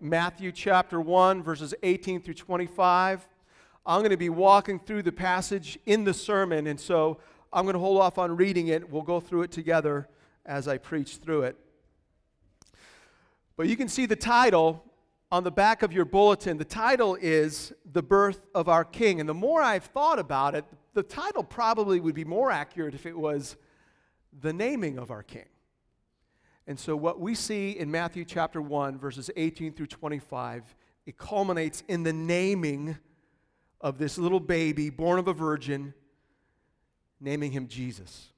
Matthew chapter 1, verses 18 through 25. I'm going to be walking through the passage in the sermon, and so I'm going to hold off on reading it. We'll go through it together as I preach through it. But you can see the title on the back of your bulletin. The title is The Birth of Our King. And the more I've thought about it, the title probably would be more accurate if it was The Naming of Our King. And so, what we see in Matthew chapter 1, verses 18 through 25, it culminates in the naming of this little baby born of a virgin, naming him Jesus.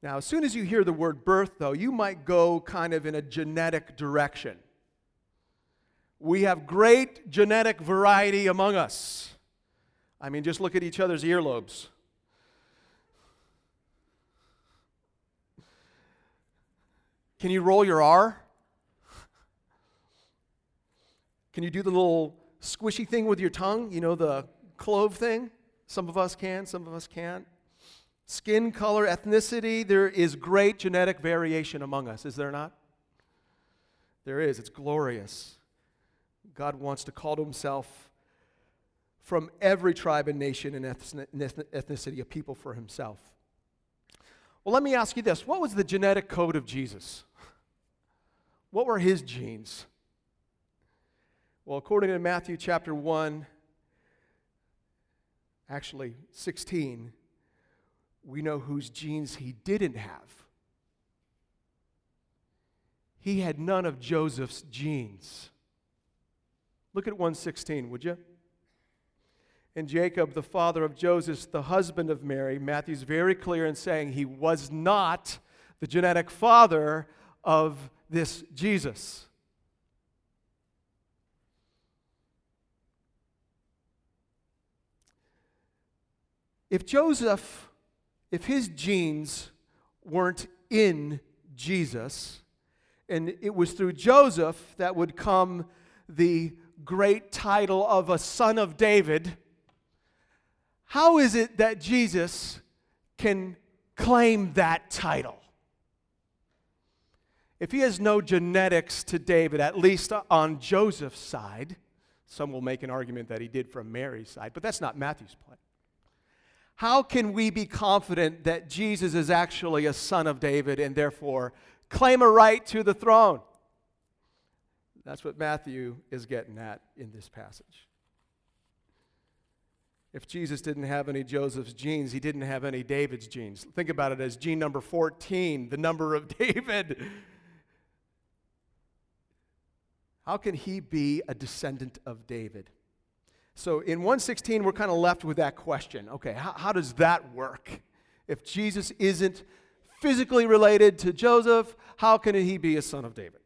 Now, as soon as you hear the word birth, though, you might go kind of in a genetic direction. We have great genetic variety among us. I mean, just look at each other's earlobes. Can you roll your R? Can you do the little squishy thing with your tongue? You know, the clove thing? Some of us can, some of us can't. Skin color, ethnicity, there is great genetic variation among us, is there not? There is. It's glorious. God wants to call to himself from every tribe and nation and ethnicity a people for himself. Well, let me ask you this what was the genetic code of Jesus? What were his genes? Well, according to Matthew chapter 1, actually 16, we know whose genes he didn't have. He had none of Joseph's genes. Look at 116, would you? And Jacob, the father of Joseph, the husband of Mary, Matthew's very clear in saying he was not the genetic father of this Jesus. If Joseph, if his genes weren't in Jesus, and it was through Joseph that would come the great title of a son of David, how is it that Jesus can claim that title? If he has no genetics to David, at least on Joseph's side, some will make an argument that he did from Mary's side, but that's not Matthew's point. How can we be confident that Jesus is actually a son of David and therefore claim a right to the throne? That's what Matthew is getting at in this passage. If Jesus didn't have any Joseph's genes, he didn't have any David's genes. Think about it as gene number 14, the number of David. How can he be a descendant of David? So in 116, we're kind of left with that question. Okay, how, how does that work? If Jesus isn't physically related to Joseph, how can he be a son of David?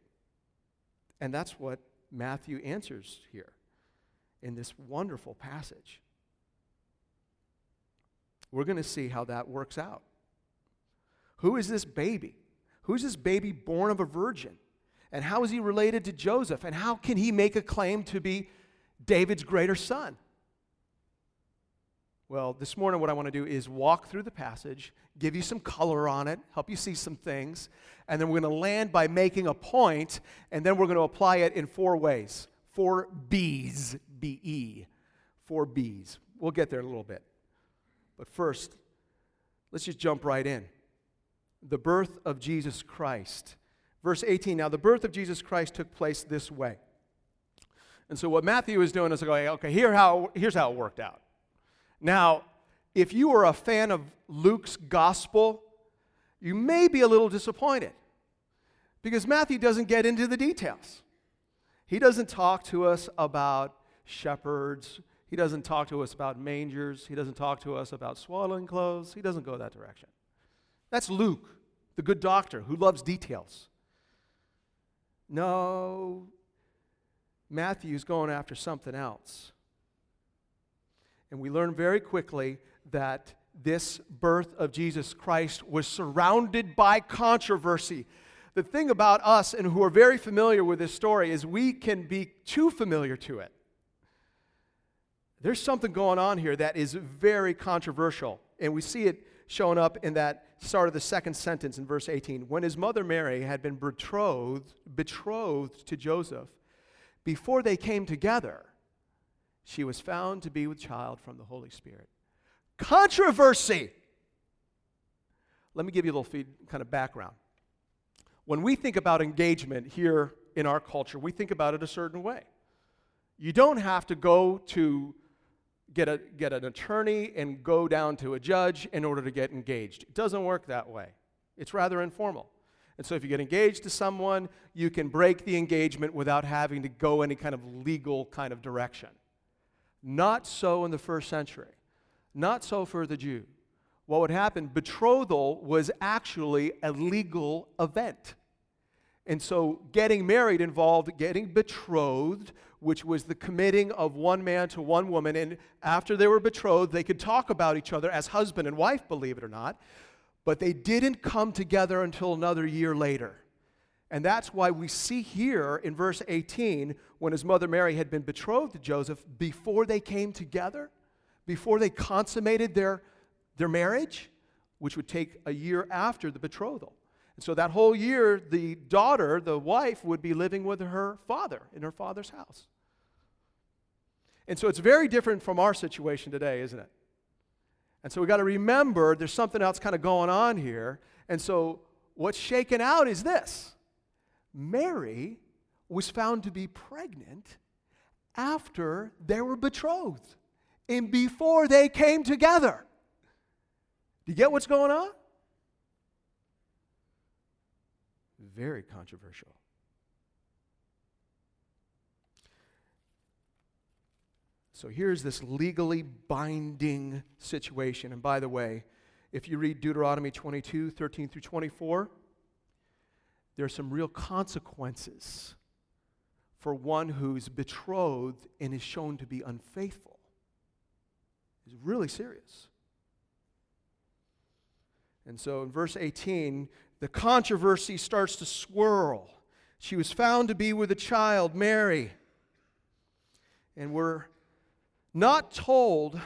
And that's what Matthew answers here in this wonderful passage. We're going to see how that works out. Who is this baby? Who's this baby born of a virgin? And how is he related to Joseph? And how can he make a claim to be David's greater son? Well, this morning, what I want to do is walk through the passage, give you some color on it, help you see some things, and then we're going to land by making a point, and then we're going to apply it in four ways. Four B's, B E. Four B's. We'll get there in a little bit. But first, let's just jump right in. The birth of Jesus Christ Verse 18 Now, the birth of Jesus Christ took place this way. And so, what Matthew is doing is going, okay, here how, here's how it worked out. Now, if you are a fan of Luke's gospel, you may be a little disappointed because Matthew doesn't get into the details. He doesn't talk to us about shepherds. He doesn't talk to us about mangers. He doesn't talk to us about swaddling clothes. He doesn't go that direction. That's Luke, the good doctor who loves details. No, Matthew's going after something else. And we learn very quickly that this birth of Jesus Christ was surrounded by controversy. The thing about us and who are very familiar with this story is we can be too familiar to it. There's something going on here that is very controversial, and we see it showing up in that start of the second sentence in verse 18. When his mother Mary had been betrothed, betrothed to Joseph, before they came together, she was found to be with child from the Holy Spirit. Controversy. Let me give you a little feed, kind of background. When we think about engagement here in our culture, we think about it a certain way. You don't have to go to get, a, get an attorney and go down to a judge in order to get engaged. It doesn't work that way, it's rather informal. And so, if you get engaged to someone, you can break the engagement without having to go any kind of legal kind of direction. Not so in the first century, not so for the Jew. What would happen? Betrothal was actually a legal event. And so, getting married involved getting betrothed, which was the committing of one man to one woman. And after they were betrothed, they could talk about each other as husband and wife, believe it or not. But they didn't come together until another year later. And that's why we see here in verse 18, when his mother Mary had been betrothed to Joseph, before they came together, before they consummated their, their marriage, which would take a year after the betrothal. And so that whole year, the daughter, the wife, would be living with her father in her father's house. And so it's very different from our situation today, isn't it? And so we've got to remember there's something else kind of going on here. And so what's shaken out is this Mary was found to be pregnant after they were betrothed and before they came together. Do you get what's going on? very controversial. So here's this legally binding situation. And by the way, if you read Deuteronomy 22 13 through 24, there are some real consequences for one who's betrothed and is shown to be unfaithful. It's really serious. And so in verse 18, the controversy starts to swirl. She was found to be with a child, Mary. And we're not told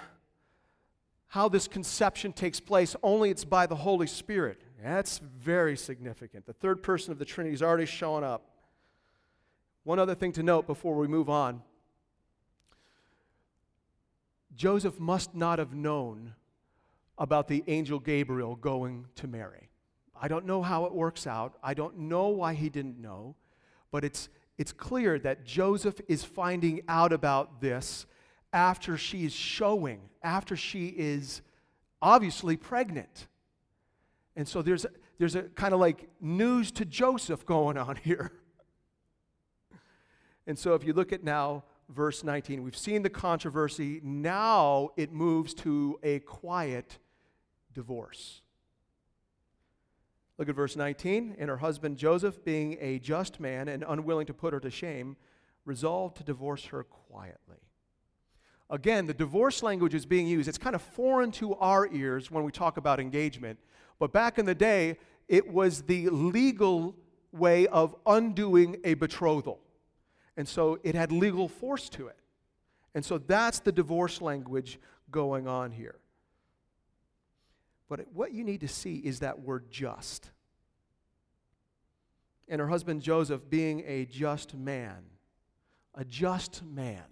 how this conception takes place, only it's by the Holy Spirit. That's very significant. The third person of the Trinity is already showing up. One other thing to note before we move on Joseph must not have known about the angel Gabriel going to Mary. I don't know how it works out. I don't know why he didn't know, but it's, it's clear that Joseph is finding out about this after she is showing, after she is obviously pregnant. And so there's, there's a kind of like news to Joseph going on here. And so if you look at now verse 19, we've seen the controversy. Now it moves to a quiet divorce. Look at verse 19. And her husband Joseph, being a just man and unwilling to put her to shame, resolved to divorce her quietly. Again, the divorce language is being used. It's kind of foreign to our ears when we talk about engagement. But back in the day, it was the legal way of undoing a betrothal. And so it had legal force to it. And so that's the divorce language going on here. But what you need to see is that word just. And her husband Joseph being a just man. A just man.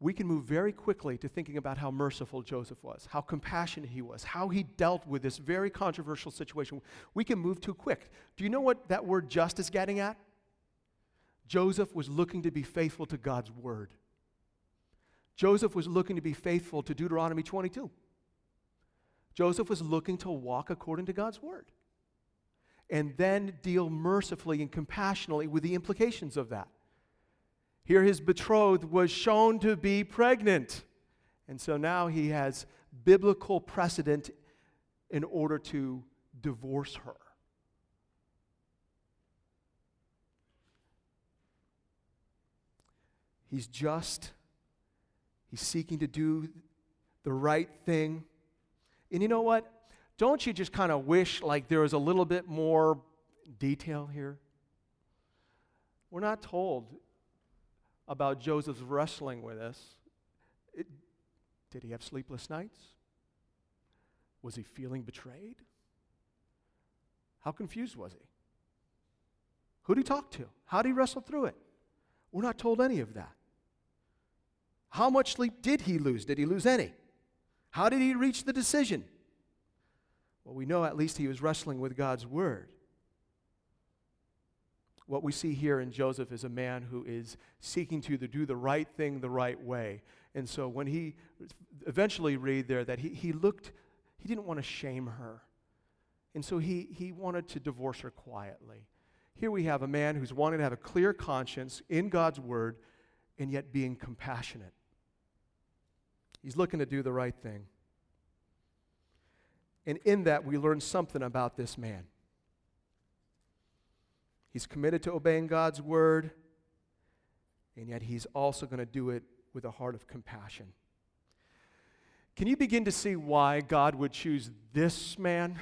We can move very quickly to thinking about how merciful Joseph was, how compassionate he was, how he dealt with this very controversial situation. We can move too quick. Do you know what that word just is getting at? Joseph was looking to be faithful to God's word. Joseph was looking to be faithful to Deuteronomy 22. Joseph was looking to walk according to God's word and then deal mercifully and compassionately with the implications of that. Here, his betrothed was shown to be pregnant. And so now he has biblical precedent in order to divorce her. He's just, he's seeking to do the right thing. And you know what? Don't you just kind of wish like there was a little bit more detail here? We're not told about Joseph's wrestling with this. It, did he have sleepless nights? Was he feeling betrayed? How confused was he? Who did he talk to? How did he wrestle through it? We're not told any of that. How much sleep did he lose? Did he lose any? How did he reach the decision? Well, we know at least he was wrestling with God's word. What we see here in Joseph is a man who is seeking to do the right thing the right way. And so when he eventually read there that he, he looked, he didn't want to shame her. And so he, he wanted to divorce her quietly. Here we have a man who's wanting to have a clear conscience in God's word and yet being compassionate. He's looking to do the right thing. And in that, we learn something about this man. He's committed to obeying God's word, and yet he's also going to do it with a heart of compassion. Can you begin to see why God would choose this man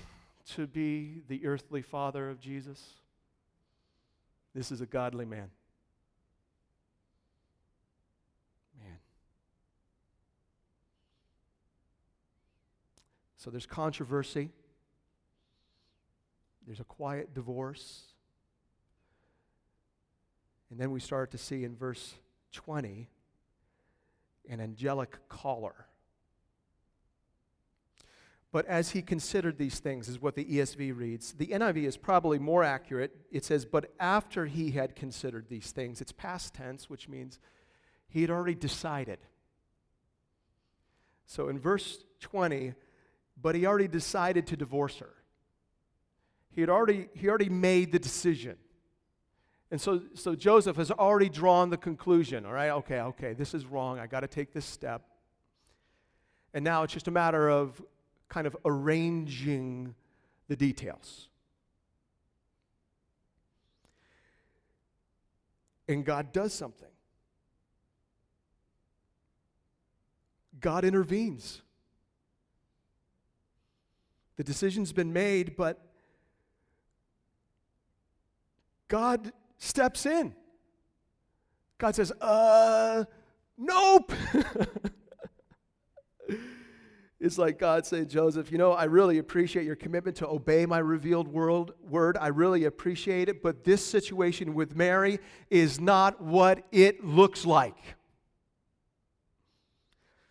to be the earthly father of Jesus? This is a godly man. Man. So there's controversy, there's a quiet divorce. And then we start to see in verse 20 an angelic caller. But as he considered these things, is what the ESV reads. The NIV is probably more accurate. It says, but after he had considered these things, it's past tense, which means he had already decided. So in verse 20, but he already decided to divorce her. He had already, he already made the decision. And so, so Joseph has already drawn the conclusion, all right, okay, okay, this is wrong. I got to take this step. And now it's just a matter of kind of arranging the details. And God does something. God intervenes. The decision's been made, but God steps in. God says, uh, nope. it's like God saying, Joseph, you know, I really appreciate your commitment to obey my revealed world, word. I really appreciate it, but this situation with Mary is not what it looks like.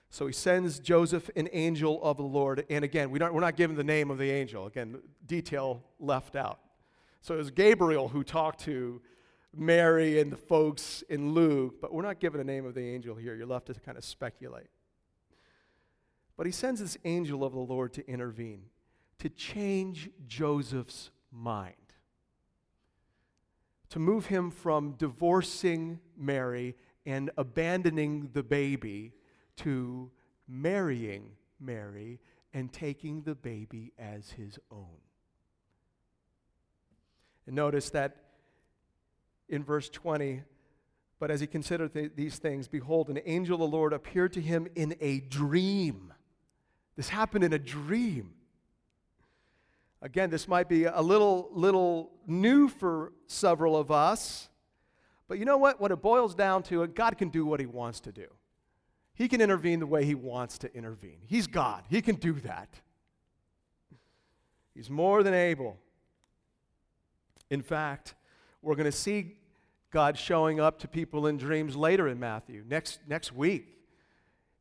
So he sends Joseph an angel of the Lord. And again, we don't, we're not given the name of the angel. Again, detail left out. So it was Gabriel who talked to Mary and the folks in Luke, but we're not given the name of the angel here. You're left to kind of speculate. But he sends this angel of the Lord to intervene, to change Joseph's mind, to move him from divorcing Mary and abandoning the baby to marrying Mary and taking the baby as his own. And notice that in verse 20, but as he considered th- these things, behold, an angel of the Lord appeared to him in a dream. This happened in a dream. Again, this might be a little, little new for several of us, but you know what? When it boils down to it, God can do what he wants to do. He can intervene the way He wants to intervene. He's God, He can do that. He's more than able. In fact, we're going to see God showing up to people in dreams later in Matthew. Next, next week,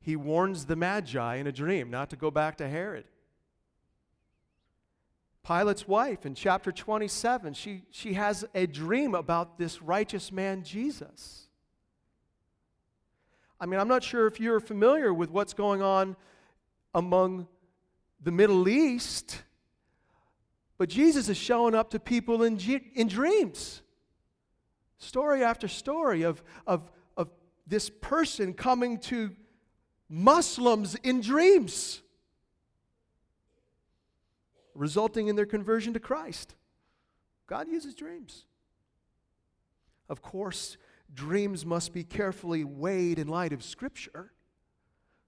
He warns the Magi in a dream not to go back to Herod. Pilate's wife in chapter 27, she, she has a dream about this righteous man, Jesus. I mean, I'm not sure if you're familiar with what's going on among the Middle East, but Jesus is showing up to people in, in dreams. Story after story of, of, of this person coming to Muslims in dreams, resulting in their conversion to Christ. God uses dreams. Of course, dreams must be carefully weighed in light of Scripture.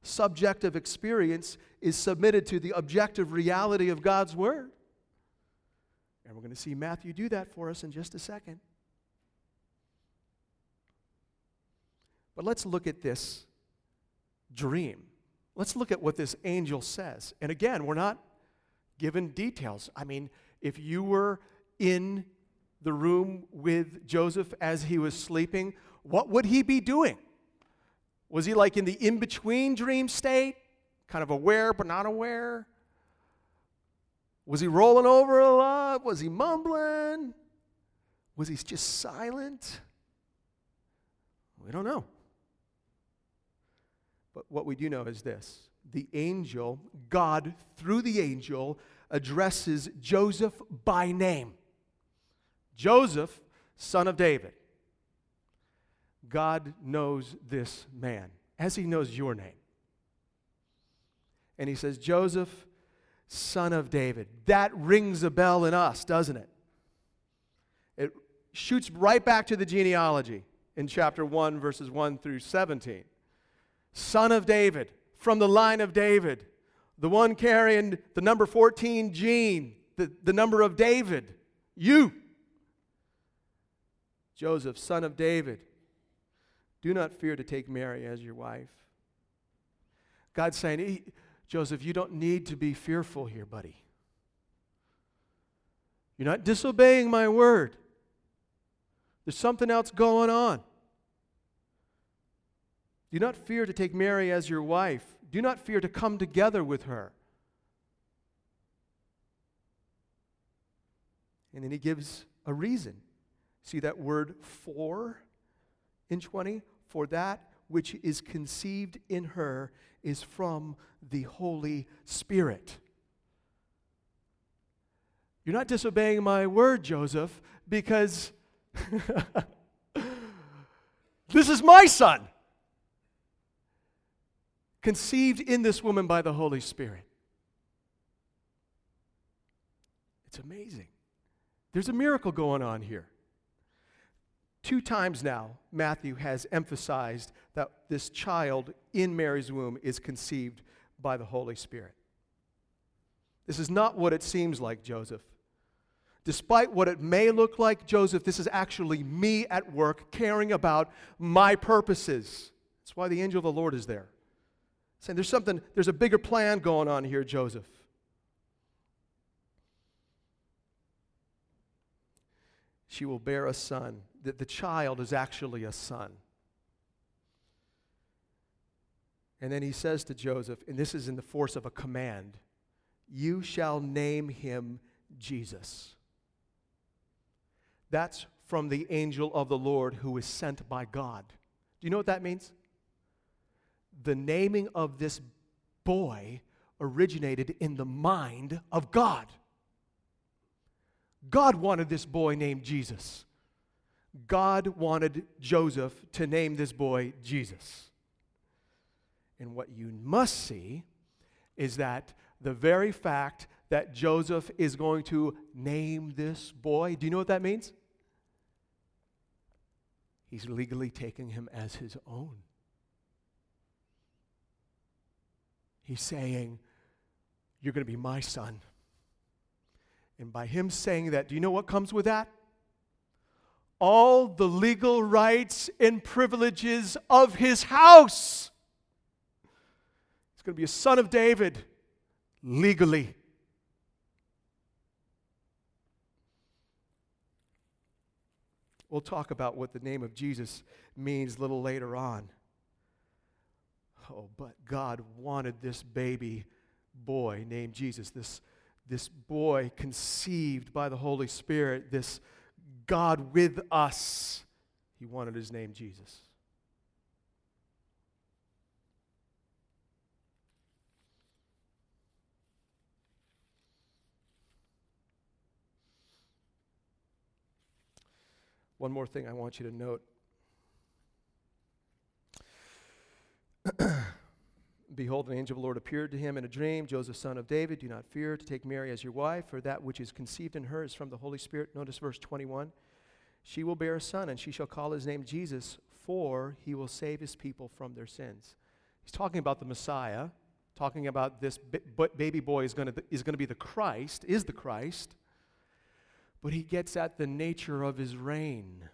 Subjective experience is submitted to the objective reality of God's Word. And we're going to see Matthew do that for us in just a second. But let's look at this dream. Let's look at what this angel says. And again, we're not, given details. I mean, if you were in the room with Joseph as he was sleeping, what would he be doing? Was he like in the in between dream state, kind of aware but not aware? Was he rolling over a lot? Was he mumbling? Was he just silent? We don't know. But what we do know is this the angel, God, through the angel, addresses Joseph by name Joseph, son of David. God knows this man as he knows your name. And he says, Joseph, son of David. That rings a bell in us, doesn't it? It shoots right back to the genealogy in chapter 1, verses 1 through 17. Son of David, from the line of David, the one carrying the number 14 gene, the, the number of David, you. Joseph, son of David, do not fear to take Mary as your wife. God's saying, Joseph, you don't need to be fearful here, buddy. You're not disobeying my word. There's something else going on. Do not fear to take Mary as your wife. Do not fear to come together with her. And then he gives a reason. See that word for in 20? For that which is conceived in her is from the Holy Spirit. You're not disobeying my word, Joseph, because this is my son, conceived in this woman by the Holy Spirit. It's amazing. There's a miracle going on here. Two times now, Matthew has emphasized that this child in Mary's womb is conceived by the Holy Spirit. This is not what it seems like, Joseph. Despite what it may look like, Joseph, this is actually me at work caring about my purposes. That's why the angel of the Lord is there. Saying there's something, there's a bigger plan going on here, Joseph. She will bear a son that the child is actually a son. And then he says to Joseph, and this is in the force of a command You shall name him Jesus. That's from the angel of the Lord who is sent by God. Do you know what that means? The naming of this boy originated in the mind of God. God wanted this boy named Jesus. God wanted Joseph to name this boy Jesus. And what you must see is that the very fact that Joseph is going to name this boy, do you know what that means? He's legally taking him as his own. He's saying, You're going to be my son. And by him saying that, do you know what comes with that? all the legal rights and privileges of his house. He's going to be a son of David legally. We'll talk about what the name of Jesus means a little later on. Oh, but God wanted this baby boy named Jesus, this, this boy conceived by the Holy Spirit, this God with us. He wanted his name Jesus. One more thing I want you to note. Behold, an angel of the Lord appeared to him in a dream. Joseph, son of David, do not fear to take Mary as your wife, for that which is conceived in her is from the Holy Spirit. Notice verse 21. She will bear a son, and she shall call his name Jesus, for he will save his people from their sins. He's talking about the Messiah, talking about this baby boy is going is to be the Christ, is the Christ. But he gets at the nature of his reign.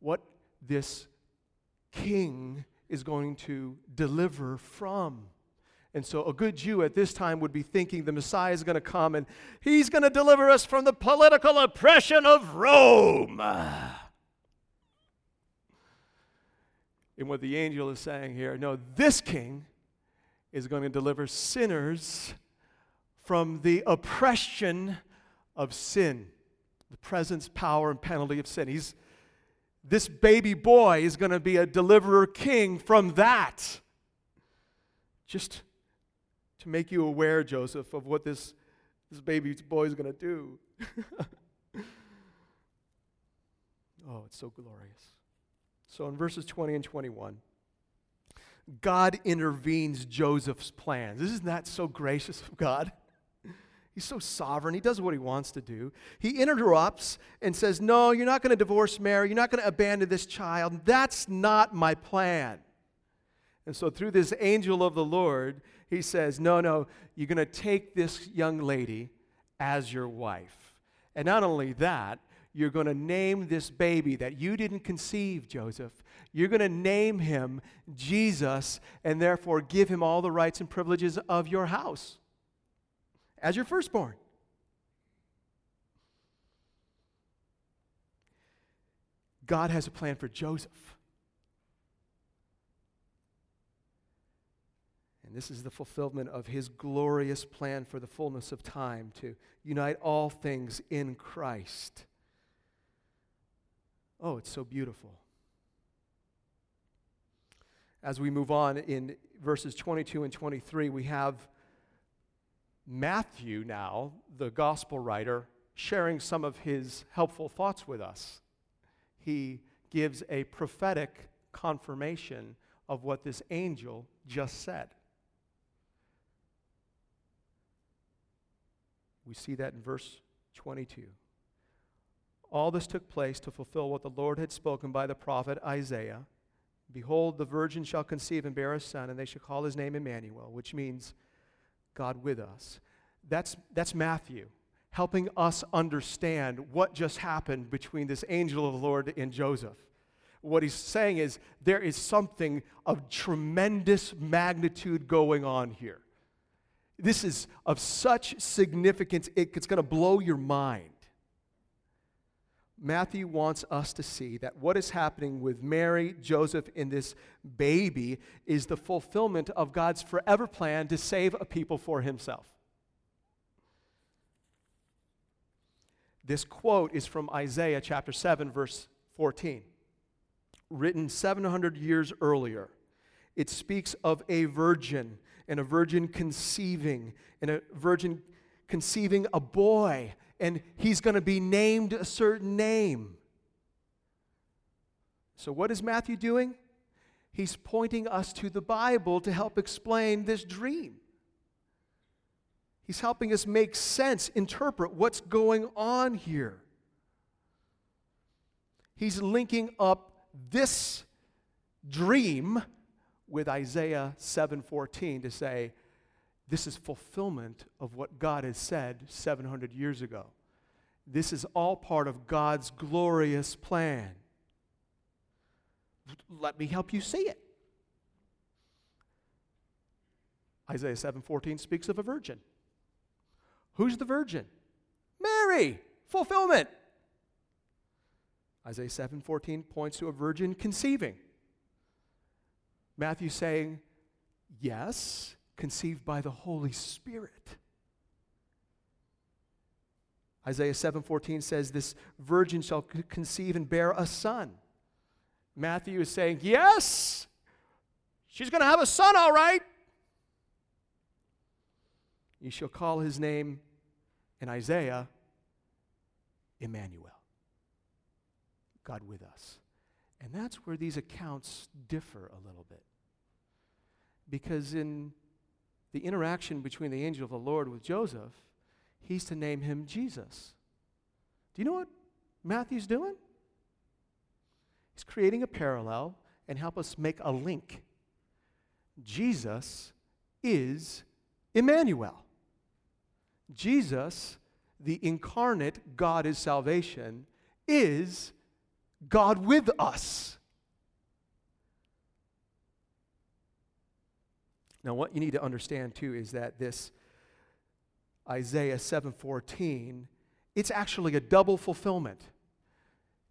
What this king is going to deliver from. And so a good Jew at this time would be thinking the Messiah is going to come and he's going to deliver us from the political oppression of Rome. And what the angel is saying here no, this king is going to deliver sinners from the oppression of sin, the presence, power, and penalty of sin. He's, this baby boy is going to be a deliverer king from that. Just to make you aware, Joseph, of what this, this baby boy is going to do. oh, it's so glorious. So in verses 20 and 21, God intervenes Joseph's plans. Isn't that so gracious of God? He's so sovereign. He does what he wants to do. He interrupts and says, No, you're not going to divorce Mary. You're not going to abandon this child. That's not my plan. And so, through this angel of the Lord, he says, No, no, you're going to take this young lady as your wife. And not only that, you're going to name this baby that you didn't conceive, Joseph. You're going to name him Jesus and therefore give him all the rights and privileges of your house as your firstborn. God has a plan for Joseph. And this is the fulfillment of his glorious plan for the fullness of time to unite all things in Christ. Oh, it's so beautiful. As we move on in verses 22 and 23, we have Matthew now, the gospel writer, sharing some of his helpful thoughts with us. He gives a prophetic confirmation of what this angel just said. We see that in verse 22. All this took place to fulfill what the Lord had spoken by the prophet Isaiah. Behold, the virgin shall conceive and bear a son, and they shall call his name Emmanuel, which means God with us. That's, that's Matthew, helping us understand what just happened between this angel of the Lord and Joseph. What he's saying is there is something of tremendous magnitude going on here. This is of such significance, it's going to blow your mind. Matthew wants us to see that what is happening with Mary, Joseph, and this baby is the fulfillment of God's forever plan to save a people for himself. This quote is from Isaiah chapter 7, verse 14, written 700 years earlier. It speaks of a virgin and a virgin conceiving, and a virgin conceiving a boy and he's going to be named a certain name. So, what is Matthew doing? He's pointing us to the Bible to help explain this dream. He's helping us make sense, interpret what's going on here. He's linking up this dream with Isaiah 7:14 to say this is fulfillment of what God has said 700 years ago. This is all part of God's glorious plan. Let me help you see it. Isaiah 7:14 speaks of a virgin. Who's the virgin? Mary. Fulfillment. Isaiah 7:14 points to a virgin conceiving. Matthew saying, "Yes, conceived by the Holy Spirit. Isaiah 7:14 says this virgin shall conceive and bear a son. Matthew is saying, "Yes, she's going to have a son all right. You shall call his name in Isaiah Emmanuel. God with us." And that's where these accounts differ a little bit. Because in the interaction between the angel of the Lord with Joseph, he's to name him Jesus. Do you know what Matthew's doing? He's creating a parallel and help us make a link. Jesus is Emmanuel. Jesus, the incarnate God is salvation, is God with us. Now, what you need to understand too is that this Isaiah 7:14, it's actually a double fulfillment.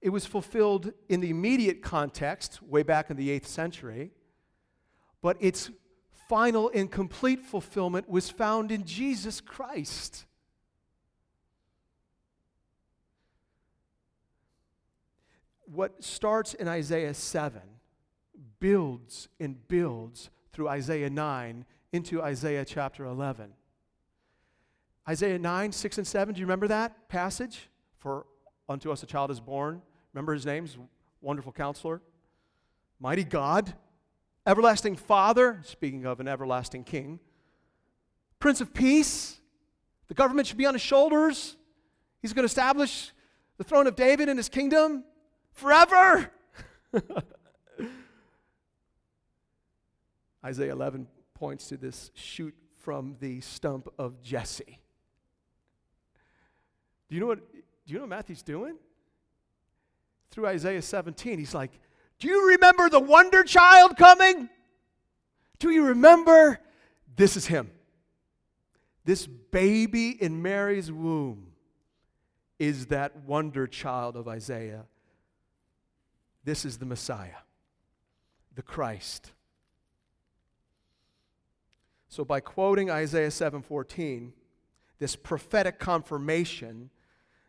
It was fulfilled in the immediate context, way back in the 8th century, but its final and complete fulfillment was found in Jesus Christ. What starts in Isaiah 7 builds and builds through Isaiah 9 into Isaiah chapter 11. Isaiah 9, 6, and 7, do you remember that passage? For unto us a child is born. Remember his name's Wonderful Counselor, Mighty God, Everlasting Father, speaking of an everlasting King, Prince of Peace. The government should be on his shoulders. He's going to establish the throne of David and his kingdom forever. Isaiah 11 points to this shoot from the stump of Jesse. Do you know what, do you know what Matthew's doing? Through Isaiah 17, he's like, Do you remember the wonder child coming? Do you remember? This is him. This baby in Mary's womb is that wonder child of Isaiah. This is the Messiah, the Christ. So by quoting Isaiah 7:14, this prophetic confirmation,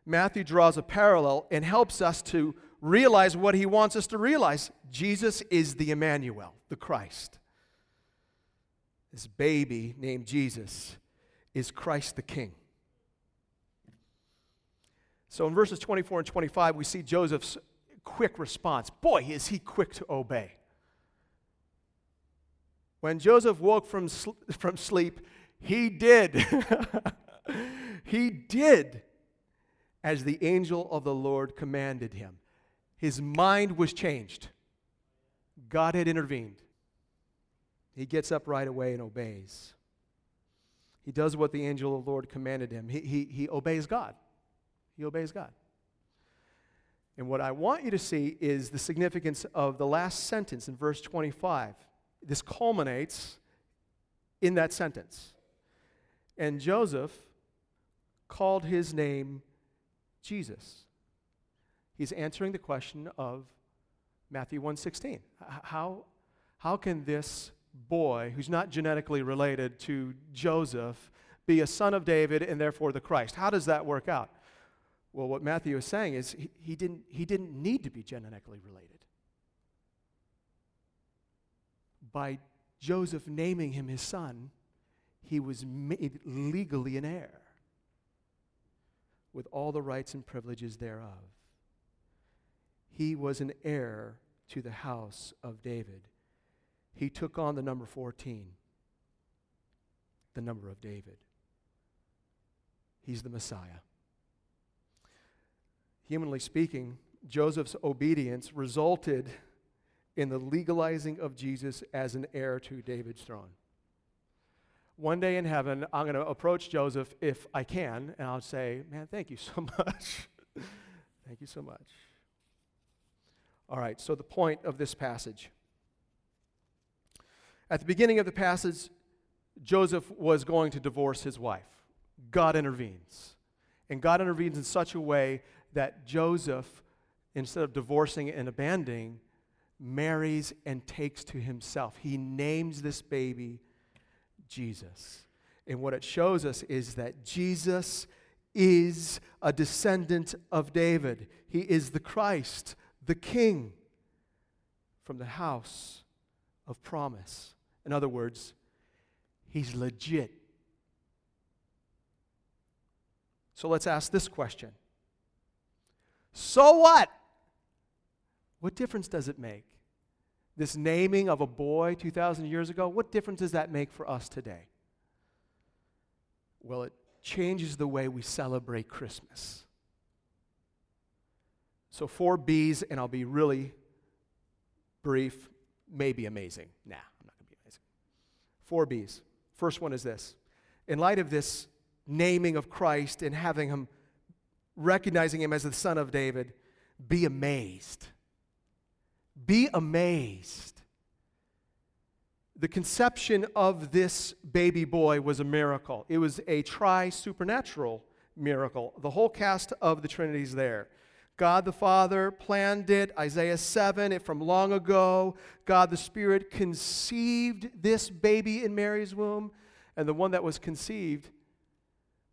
Matthew draws a parallel and helps us to realize what he wants us to realize. Jesus is the Emmanuel, the Christ. This baby named Jesus is Christ the King. So in verses 24 and 25, we see Joseph's quick response. Boy, is he quick to obey. When Joseph woke from, sl- from sleep, he did. he did as the angel of the Lord commanded him. His mind was changed. God had intervened. He gets up right away and obeys. He does what the angel of the Lord commanded him. He, he, he obeys God. He obeys God. And what I want you to see is the significance of the last sentence in verse 25 this culminates in that sentence. And Joseph called his name Jesus. He's answering the question of Matthew 1:16. How, how can this boy who's not genetically related to Joseph be a son of David and therefore the Christ? How does that work out? Well, what Matthew is saying is he, he, didn't, he didn't need to be genetically related by Joseph naming him his son, he was made legally an heir with all the rights and privileges thereof. He was an heir to the house of David. He took on the number 14, the number of David. He's the Messiah. Humanly speaking, Joseph's obedience resulted in the legalizing of Jesus as an heir to David's throne. One day in heaven, I'm going to approach Joseph if I can, and I'll say, Man, thank you so much. thank you so much. All right, so the point of this passage. At the beginning of the passage, Joseph was going to divorce his wife. God intervenes. And God intervenes in such a way that Joseph, instead of divorcing and abandoning, marries and takes to himself. He names this baby Jesus. And what it shows us is that Jesus is a descendant of David. He is the Christ, the King from the house of promise. In other words, he's legit. So let's ask this question So what? What difference does it make? This naming of a boy 2,000 years ago, what difference does that make for us today? Well, it changes the way we celebrate Christmas. So, four B's, and I'll be really brief, maybe amazing. Nah, I'm not going to be amazing. Four B's. First one is this. In light of this naming of Christ and having him, recognizing him as the son of David, be amazed. Be amazed the conception of this baby boy was a miracle. It was a tri supernatural miracle. The whole cast of the Trinity's there. God the Father planned it, Isaiah 7, it from long ago. God the Spirit conceived this baby in Mary's womb, and the one that was conceived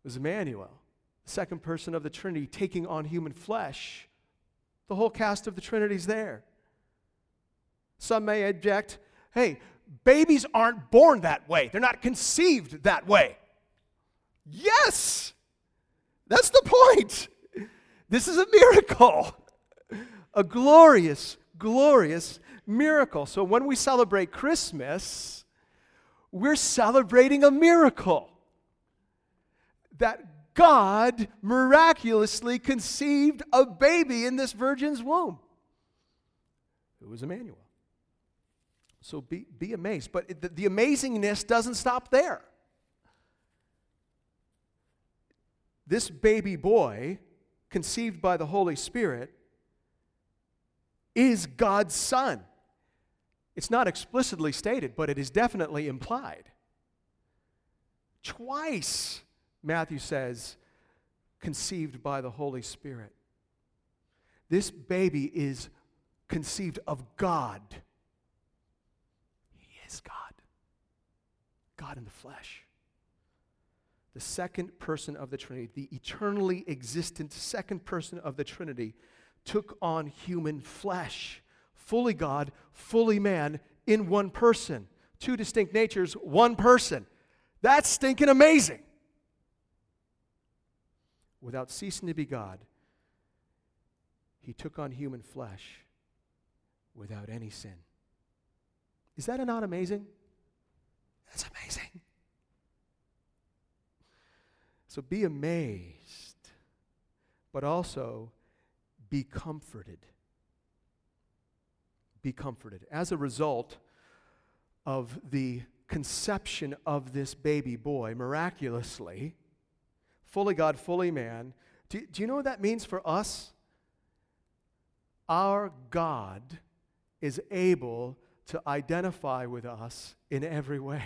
was Emmanuel, the second person of the Trinity taking on human flesh. The whole cast of the Trinity's there. Some may object, hey, babies aren't born that way. They're not conceived that way. Yes, that's the point. This is a miracle, a glorious, glorious miracle. So when we celebrate Christmas, we're celebrating a miracle that God miraculously conceived a baby in this virgin's womb. It was Emmanuel. So be, be amazed. But the, the amazingness doesn't stop there. This baby boy, conceived by the Holy Spirit, is God's son. It's not explicitly stated, but it is definitely implied. Twice, Matthew says, conceived by the Holy Spirit. This baby is conceived of God is God. God in the flesh. The second person of the Trinity, the eternally existent second person of the Trinity, took on human flesh. Fully God, fully man, in one person. Two distinct natures, one person. That's stinking amazing. Without ceasing to be God, he took on human flesh without any sin. Is that not amazing? That's amazing. So be amazed, but also be comforted. Be comforted. As a result of the conception of this baby boy, miraculously, fully God, fully man, do, do you know what that means for us? Our God is able to identify with us in every way.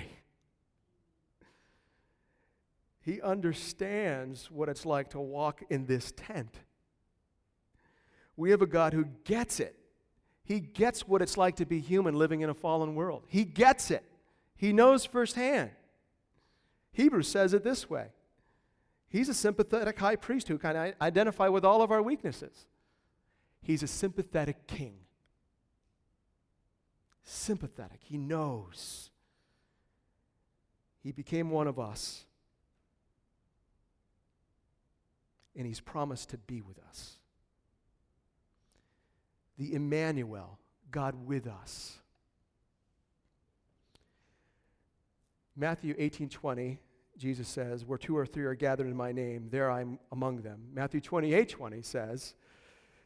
He understands what it's like to walk in this tent. We have a God who gets it. He gets what it's like to be human living in a fallen world. He gets it. He knows firsthand. Hebrews says it this way He's a sympathetic high priest who can identify with all of our weaknesses. He's a sympathetic king sympathetic. He knows. He became one of us. And he's promised to be with us. The Emmanuel, God with us. Matthew 18 20, Jesus says, Where two or three are gathered in my name, there I'm among them. Matthew 28 20 says,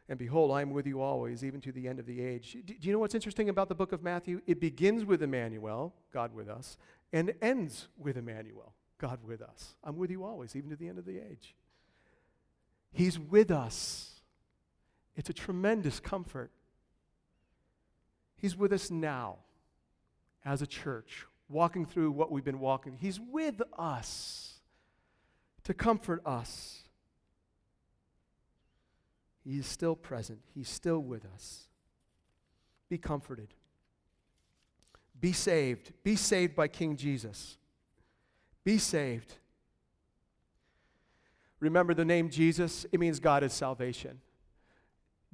and behold, I am with you always, even to the end of the age. Do you know what's interesting about the book of Matthew? It begins with Emmanuel, God with us, and ends with Emmanuel, God with us. I'm with you always, even to the end of the age. He's with us. It's a tremendous comfort. He's with us now as a church, walking through what we've been walking. He's with us to comfort us. He is still present, He's still with us. Be comforted. Be saved. Be saved by King Jesus. Be saved. Remember the name Jesus? It means God is salvation.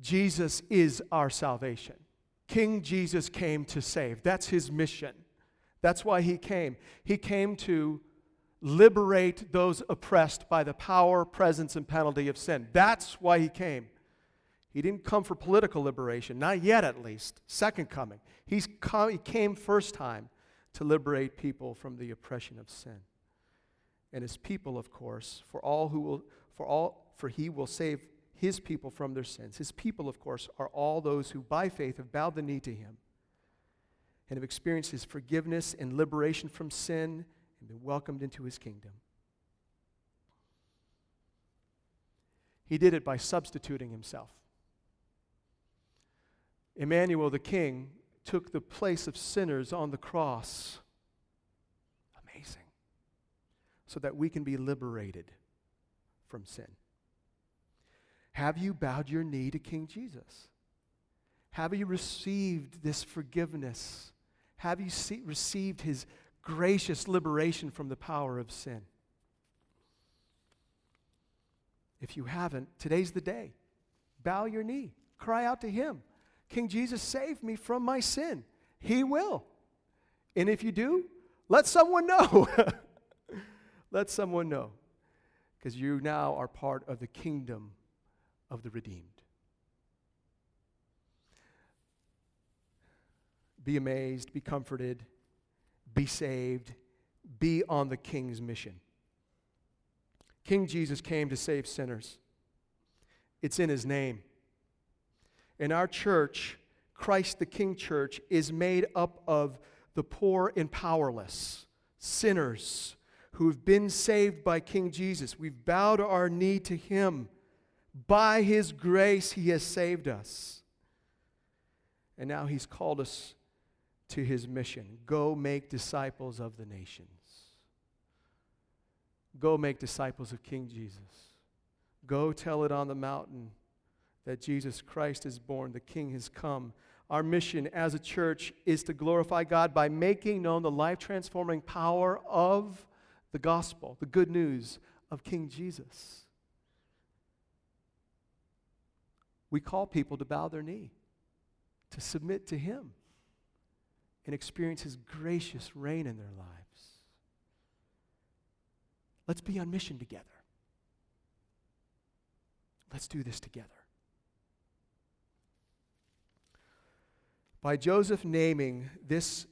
Jesus is our salvation. King Jesus came to save. That's his mission. That's why he came. He came to liberate those oppressed by the power, presence, and penalty of sin. That's why he came. He didn't come for political liberation, not yet at least. Second coming. He's come, he came first time to liberate people from the oppression of sin. And his people, of course, for all who will, for all, for he will save his people from their sins. His people, of course, are all those who by faith have bowed the knee to him and have experienced his forgiveness and liberation from sin and been welcomed into his kingdom. He did it by substituting himself. Emmanuel, the king, took the place of sinners on the cross. Amazing. So that we can be liberated from sin. Have you bowed your knee to King Jesus? Have you received this forgiveness? Have you see, received his gracious liberation from the power of sin? If you haven't, today's the day. Bow your knee, cry out to him. King Jesus, save me from my sin. He will. And if you do, let someone know. let someone know. Because you now are part of the kingdom of the redeemed. Be amazed, be comforted, be saved, be on the king's mission. King Jesus came to save sinners. It's in his name. In our church, Christ the King Church is made up of the poor and powerless, sinners who've been saved by King Jesus. We've bowed our knee to him. By his grace, he has saved us. And now he's called us to his mission go make disciples of the nations. Go make disciples of King Jesus. Go tell it on the mountain that Jesus Christ is born, the King has come. Our mission as a church is to glorify God by making known the life transforming power of the gospel, the good news of King Jesus. We call people to bow their knee, to submit to Him, and experience His gracious reign in their lives. Let's be on mission together. Let's do this together. By Joseph naming this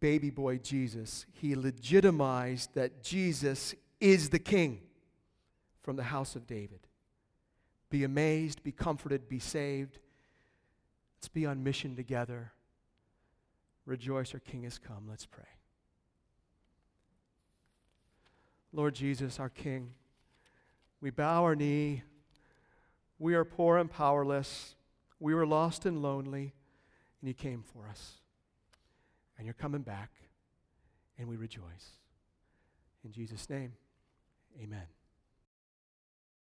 baby boy Jesus, he legitimized that Jesus is the king from the house of David. Be amazed, be comforted, be saved. Let's be on mission together. Rejoice, our King has come. Let's pray. Lord Jesus, our King, we bow our knee. We are poor and powerless. We were lost and lonely, and you came for us. And you're coming back, and we rejoice. In Jesus' name, amen.